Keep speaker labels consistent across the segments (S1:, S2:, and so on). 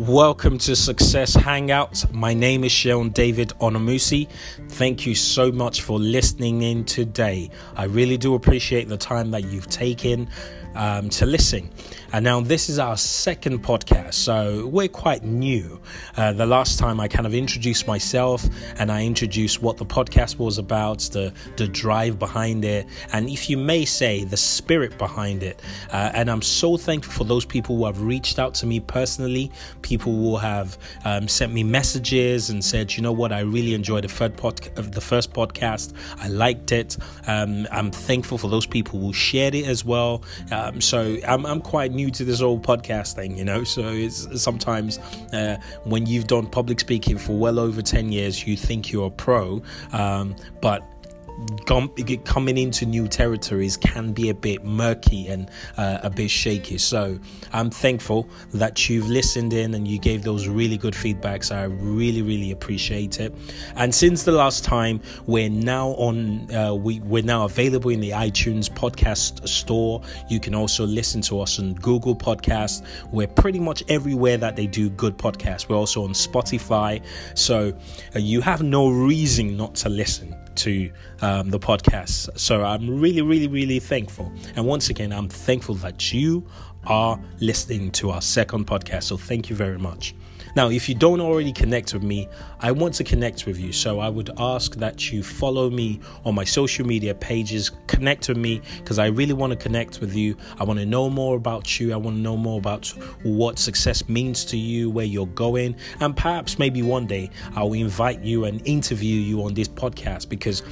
S1: Welcome to Success Hangout. My name is Sheun David Onamusi. Thank you so much for listening in today. I really do appreciate the time that you've taken um, to listen. And now this is our second podcast, so we're quite new. Uh, the last time I kind of introduced myself and I introduced what the podcast was about, the the drive behind it, and if you may say, the spirit behind it. Uh, and I'm so thankful for those people who have reached out to me personally, people who have um, sent me messages and said, you know what, I really enjoyed the third pod- the first podcast. I liked it. Um, I'm thankful for those people who shared it as well. Um, so I'm, I'm quite new to this whole podcast thing, you know. So it's sometimes uh, when you've done public speaking for well over 10 years, you think you're a pro, um, but coming into new territories can be a bit murky and uh, a bit shaky. So I'm thankful that you've listened in and you gave those really good feedbacks. I really, really appreciate it. And since the last time, we're now on. Uh, we we're now available in the iTunes podcast store. You can also listen to us on Google Podcast. We're pretty much everywhere that they do good podcasts. We're also on Spotify. So uh, you have no reason not to listen to um, the podcast. So I'm really, really, really thankful. And once again, I'm thankful that you are listening to our second podcast. So thank you very much. Now, if you don't already connect with me, I want to connect with you. So I would ask that you follow me on my social media pages, connect with me because I really want to connect with you. I want to know more about you. I want to know more about what success means to you, where you're going, and perhaps maybe one day I'll invite you and interview you on this podcast because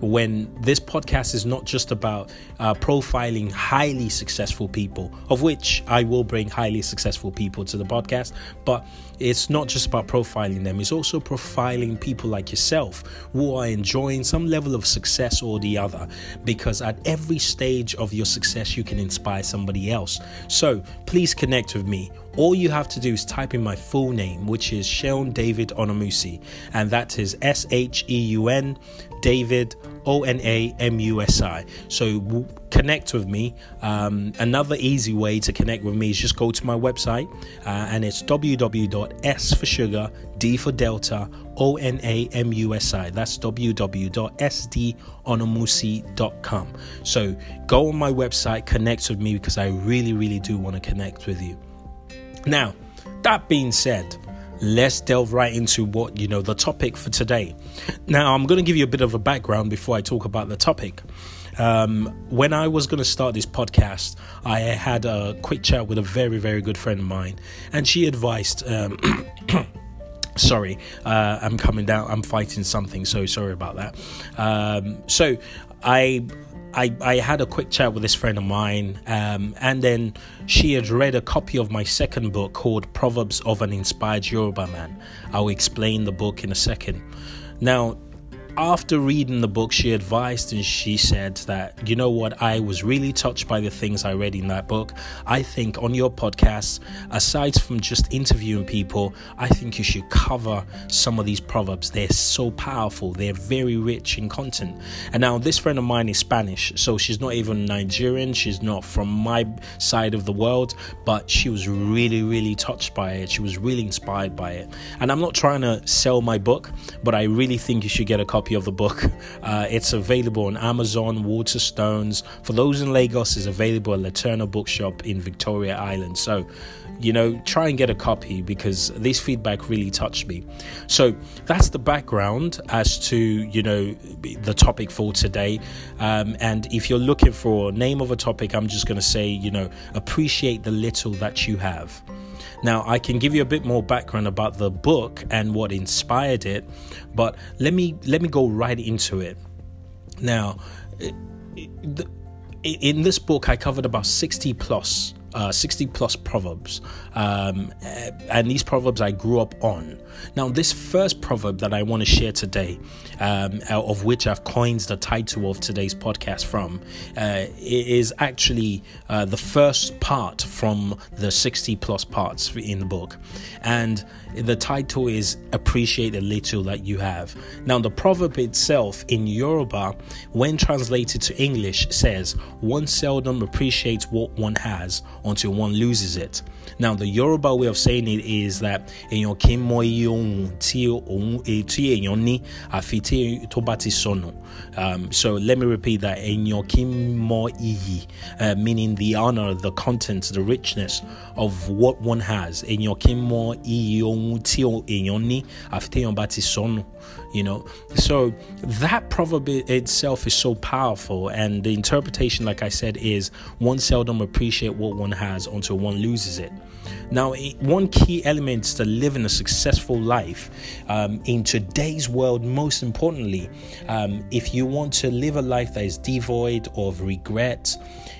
S1: when this podcast is not just about uh, profiling highly successful people, of which I will bring highly successful people to the podcast, but it's not just about profiling them, it's also profiling people like yourself who are enjoying some level of success or the other. Because at every stage of your success, you can inspire somebody else. So please connect with me. All you have to do is type in my full name, which is Sheun David Onamusi, and that is S H E U N David O N A M U S I. So connect with me. Um, another easy way to connect with me is just go to my website, uh, and it's www.s for sugar, D for Delta, O N A M U S I. That's www.sdonamusi.com. So go on my website, connect with me because I really, really do want to connect with you. Now, that being said, let's delve right into what you know the topic for today. Now, I'm going to give you a bit of a background before I talk about the topic. Um, when I was going to start this podcast, I had a quick chat with a very, very good friend of mine, and she advised. Um, sorry, uh, I'm coming down. I'm fighting something, so sorry about that. Um, so I I, I had a quick chat with this friend of mine, um, and then she had read a copy of my second book called Proverbs of an Inspired Yoruba Man. I'll explain the book in a second. Now, after reading the book, she advised and she said that, you know what, I was really touched by the things I read in that book. I think on your podcast, aside from just interviewing people, I think you should cover some of these proverbs. They're so powerful, they're very rich in content. And now, this friend of mine is Spanish, so she's not even Nigerian, she's not from my side of the world, but she was really, really touched by it. She was really inspired by it. And I'm not trying to sell my book, but I really think you should get a copy copy of the book. Uh, it's available on Amazon, Waterstones. For those in Lagos, is available at Laterna Bookshop in Victoria Island. So, you know, try and get a copy because this feedback really touched me. So that's the background as to you know the topic for today. Um, and if you're looking for a name of a topic, I'm just going to say you know appreciate the little that you have. Now, I can give you a bit more background about the book and what inspired it, but let me let me go right into it. Now, in this book, I covered about 60 plus uh, 60 plus proverbs. Um, and these proverbs I grew up on. Now, this first proverb that I want to share today, um, of which I've coined the title of today's podcast from, uh, is actually uh, the first part from the 60 plus parts in the book. And the title is Appreciate the Little That You Have. Now, the proverb itself in Yoruba, when translated to English, says, One seldom appreciates what one has until one loses it. Now, the Yoruba way of saying it is that èèyàn kì í mọ iye ohun tí òun tí ní àfi tí tó bá ti sọnù. Um, so let me repeat that èèyàn kì í mọ iyì, uh, meaning the honor, the content, the richness of what one has. Èèyàn kì í mọ iye ohun tí èèyàn ní àfi tí èèyàn sọnù. You know, so that proverb itself is so powerful, and the interpretation, like I said, is one seldom appreciate what one has until one loses it. Now, one key element to living a successful life um, in today's world, most importantly, um, if you want to live a life that is devoid of regret,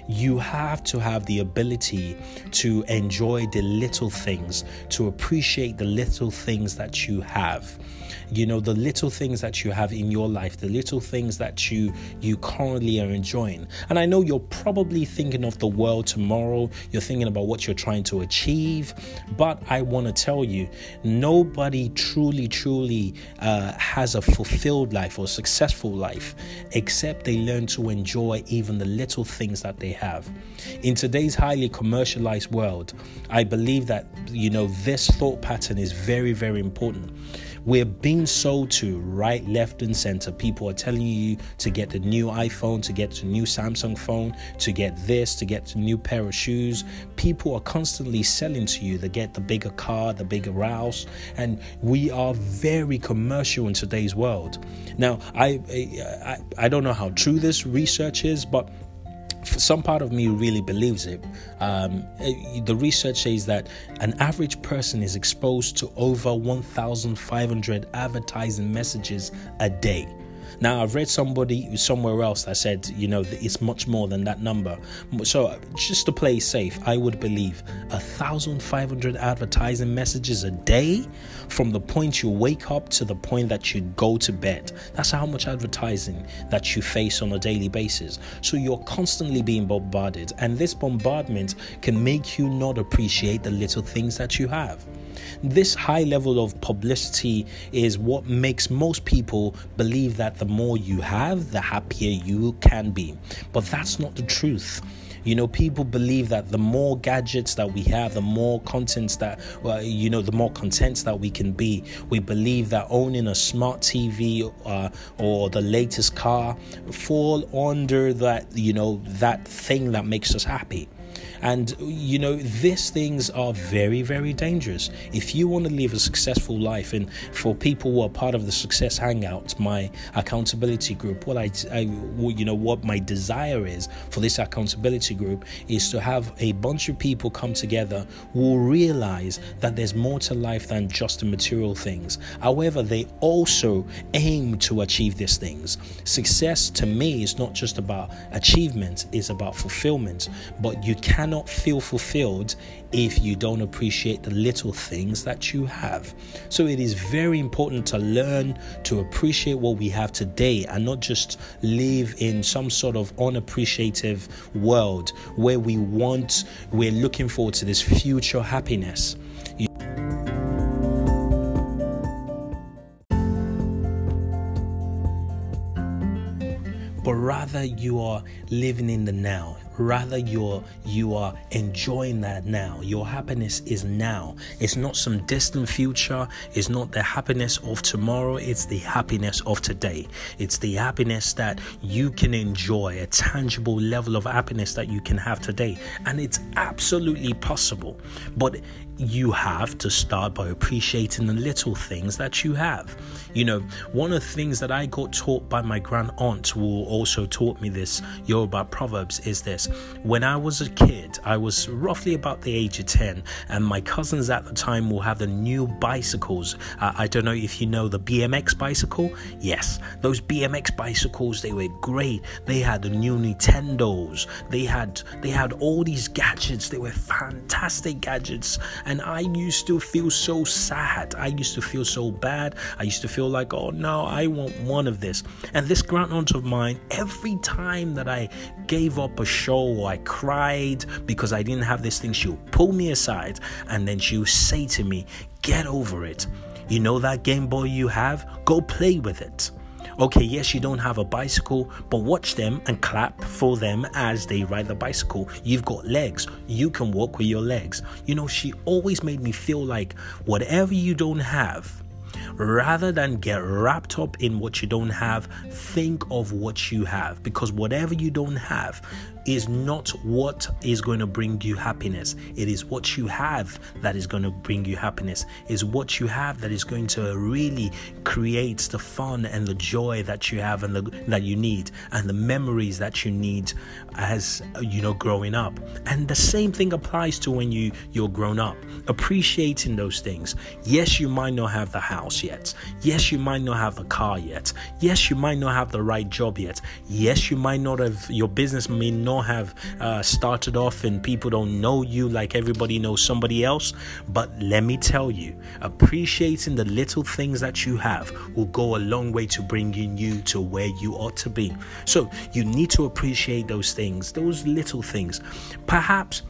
S1: you have to have the ability to enjoy the little things, to appreciate the little things that you have. You know the little things that you have in your life the little things that you you currently are enjoying. And i know you're probably thinking of the world tomorrow. You're thinking about what you're trying to achieve but i want to tell you nobody truly truly uh, has a fulfilled life or successful life except they learn to enjoy even the little things that they have. In today's highly commercialized world i believe that you know this thought pattern is very very important we're being sold to right, left, and center. People are telling you to get the new iPhone, to get the new Samsung phone, to get this, to get the new pair of shoes. People are constantly selling to you to get the bigger car, the bigger house, and we are very commercial in today's world. Now, I I, I don't know how true this research is, but some part of me really believes it. Um, eh, the research says that an average person is exposed to over 1,500 advertising messages a day. Now, I've read somebody somewhere else that said, you know, it's much more than that number. So, uh, just to play safe, I would believe a thousand five hundred advertising messages a day from the point you wake up to the point that you go to bed. That's how much advertising that you face on a daily basis. So, you're constantly being bombarded, and this bombardment can make you not appreciate the little things that you have. This high level of publicity is what makes most people believe that the more you have, the happier you can be. But that's not the truth. You know, people believe that the more gadgets that we have, the more contents that, well, you know, the more contents that we can be. We believe that owning a smart TV uh, or the latest car fall under that, you know, that thing that makes us happy. And, you know, these things are very, very dangerous. If you want to live a successful life, and for people who are part of the Success Hangout, my accountability group, what I, I you know, what my desire is for this accountability group is to have a bunch of people come together who realize that there's more to life than just the material things. However, they also aim to achieve these things. Success to me is not just about achievement, it's about fulfillment. But you can cannot feel fulfilled if you don't appreciate the little things that you have. So it is very important to learn to appreciate what we have today and not just live in some sort of unappreciative world where we want, we're looking forward to this future happiness. but rather you are living in the now rather you're you are enjoying that now. Your happiness is now. It's not some distant future. It's not the happiness of tomorrow. It's the happiness of today. It's the happiness that you can enjoy a tangible level of happiness that you can have today. And it's absolutely possible. But you have to start by appreciating the little things that you have. You know, one of the things that I got taught by my grand aunt, who also taught me this Yoruba proverbs, is this. When I was a kid, I was roughly about the age of 10, and my cousins at the time will have the new bicycles. Uh, I don't know if you know the BMX bicycle. Yes, those BMX bicycles, they were great. They had the new Nintendos. They had they had all these gadgets. They were fantastic gadgets and I used to feel so sad. I used to feel so bad. I used to feel like, oh no, I want one of this. And this grandaunt of mine, every time that I gave up a show or I cried because I didn't have this thing, she'll pull me aside and then she'll say to me, get over it. You know that Game Boy you have? Go play with it. Okay, yes, you don't have a bicycle, but watch them and clap for them as they ride the bicycle. You've got legs, you can walk with your legs. You know, she always made me feel like whatever you don't have, rather than get wrapped up in what you don't have, think of what you have because whatever you don't have, is not what is going to bring you happiness. It is what you have that is going to bring you happiness. Is what you have that is going to really create the fun and the joy that you have and the, that you need and the memories that you need as you know growing up. And the same thing applies to when you you're grown up. Appreciating those things. Yes, you might not have the house yet. Yes, you might not have the car yet. Yes, you might not have the right job yet. Yes, you might not have your business may not have uh, started off and people don't know you like everybody knows somebody else. But let me tell you, appreciating the little things that you have will go a long way to bringing you to where you ought to be. So you need to appreciate those things, those little things. Perhaps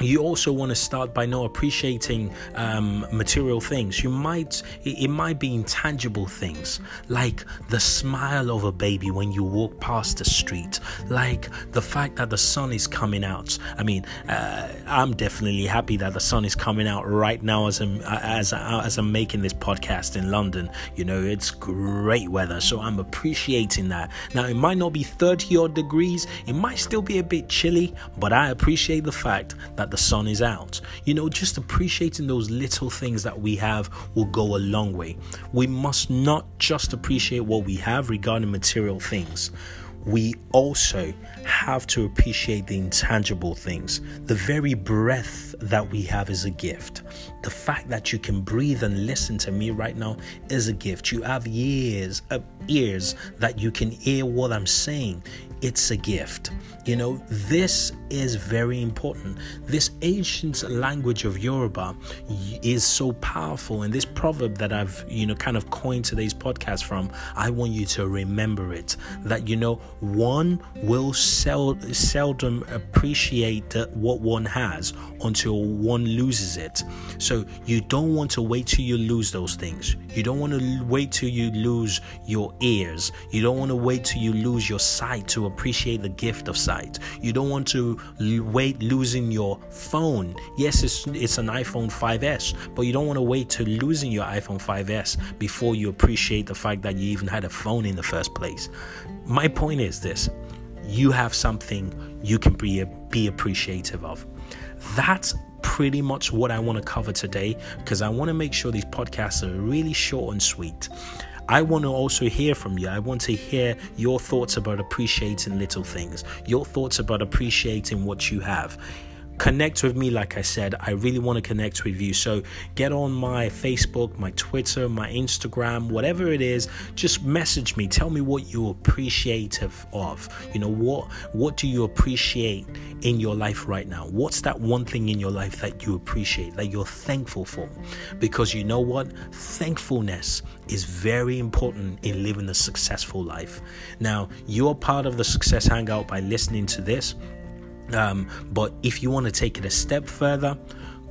S1: you also want to start by not appreciating um, material things. You might it, might be intangible things like the smile of a baby when you walk past the street like the fact that the sun is coming out. I mean uh, i'm definitely happy that the sun is coming out right now as i'm as, as i'm making this podcast in london. You know it's great weather so i'm appreciating that. Now it might not be 30 odd degrees. It might still be a bit chilly but i appreciate the fact that the sun is out. You know, just appreciating those little things that we have will go a long way. We must not just appreciate what we have regarding material things we also have to appreciate the intangible things. The very breath that we have is a gift. The fact that you can breathe and listen to me right now is a gift. You have ears, ears that you can hear what I'm saying it's a gift. You know, this is very important. This ancient language of Yoruba is so powerful. And this proverb that I've, you know, kind of coined today's podcast from, I want you to remember it that, you know, one will sel- seldom appreciate what one has until one loses it. So you don't want to wait till you lose those things. You don't want to wait till you lose your ears. You don't want to wait till you lose your sight to appreciate the gift of sight. You don't want to wait losing your phone. Yes, it's, it's an iPhone 5S, but you don't want to wait to losing your iPhone 5S before you appreciate the fact that you even had a phone in the first place. My point is this you have something you can be, be appreciative of. That's pretty much what I want to cover today because I want to make sure these podcasts are really short and sweet. I want to also hear from you. I want to hear your thoughts about appreciating little things, your thoughts about appreciating what you have connect with me like i said. I really want to connect with you. So get on my facebook my twitter my instagram whatever it is just message me. Tell me what you're appreciative of. You know what what do you appreciate in your life right now? What's that one thing in your life that you appreciate that you're thankful for? Because you know what? Thankfulness is very important in living a successful life. Now you're part of the success hangout by listening to this um, but if you want to take it a step further,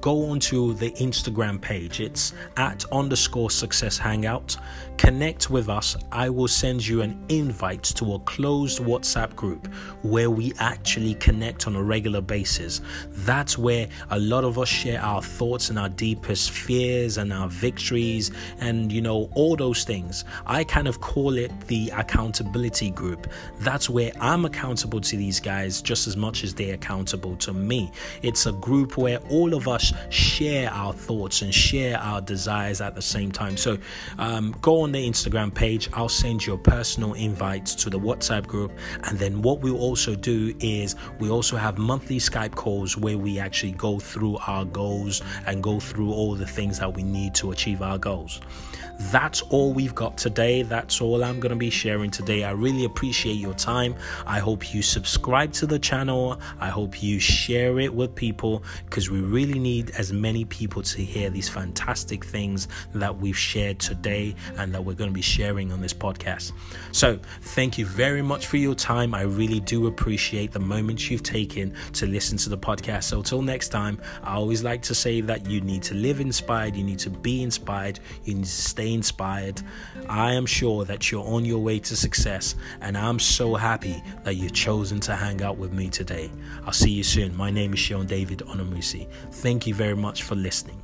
S1: go onto the Instagram page. It's at underscore success hangout. Connect with us. I will send you an invite to a closed WhatsApp group where we actually connect on a regular basis. That's where a lot of us share our thoughts and our deepest fears and our victories and, you know, all those things. I kind of call it the accountability group. That's where I'm accountable to these guys just as much as they're accountable to me. It's a group where all of us share our thoughts and share our desires at the same time. So um, go on the Instagram page. I'll send you a personal invite to the WhatsApp group. And then what we'll also do is we also have monthly Skype calls where we actually go through our goals and go through all the things that we need to achieve our goals. That's all we've got today. That's all I'm going to be sharing today. I really appreciate your time. I hope you subscribe to the channel. I hope you share it with people because we really need need as many people to hear these fantastic things that we've shared today and that we're going to be sharing on this podcast. So, thank you very much for your time. I really do appreciate the moments you've taken to listen to the podcast. So, till next time, I always like to say that you need to live inspired, you need to be inspired, you need to stay inspired. I am sure that you're on your way to success, and I'm so happy that you've chosen to hang out with me today. I'll see you soon. My name is Sheun David Onamusi. Thank very much for listening.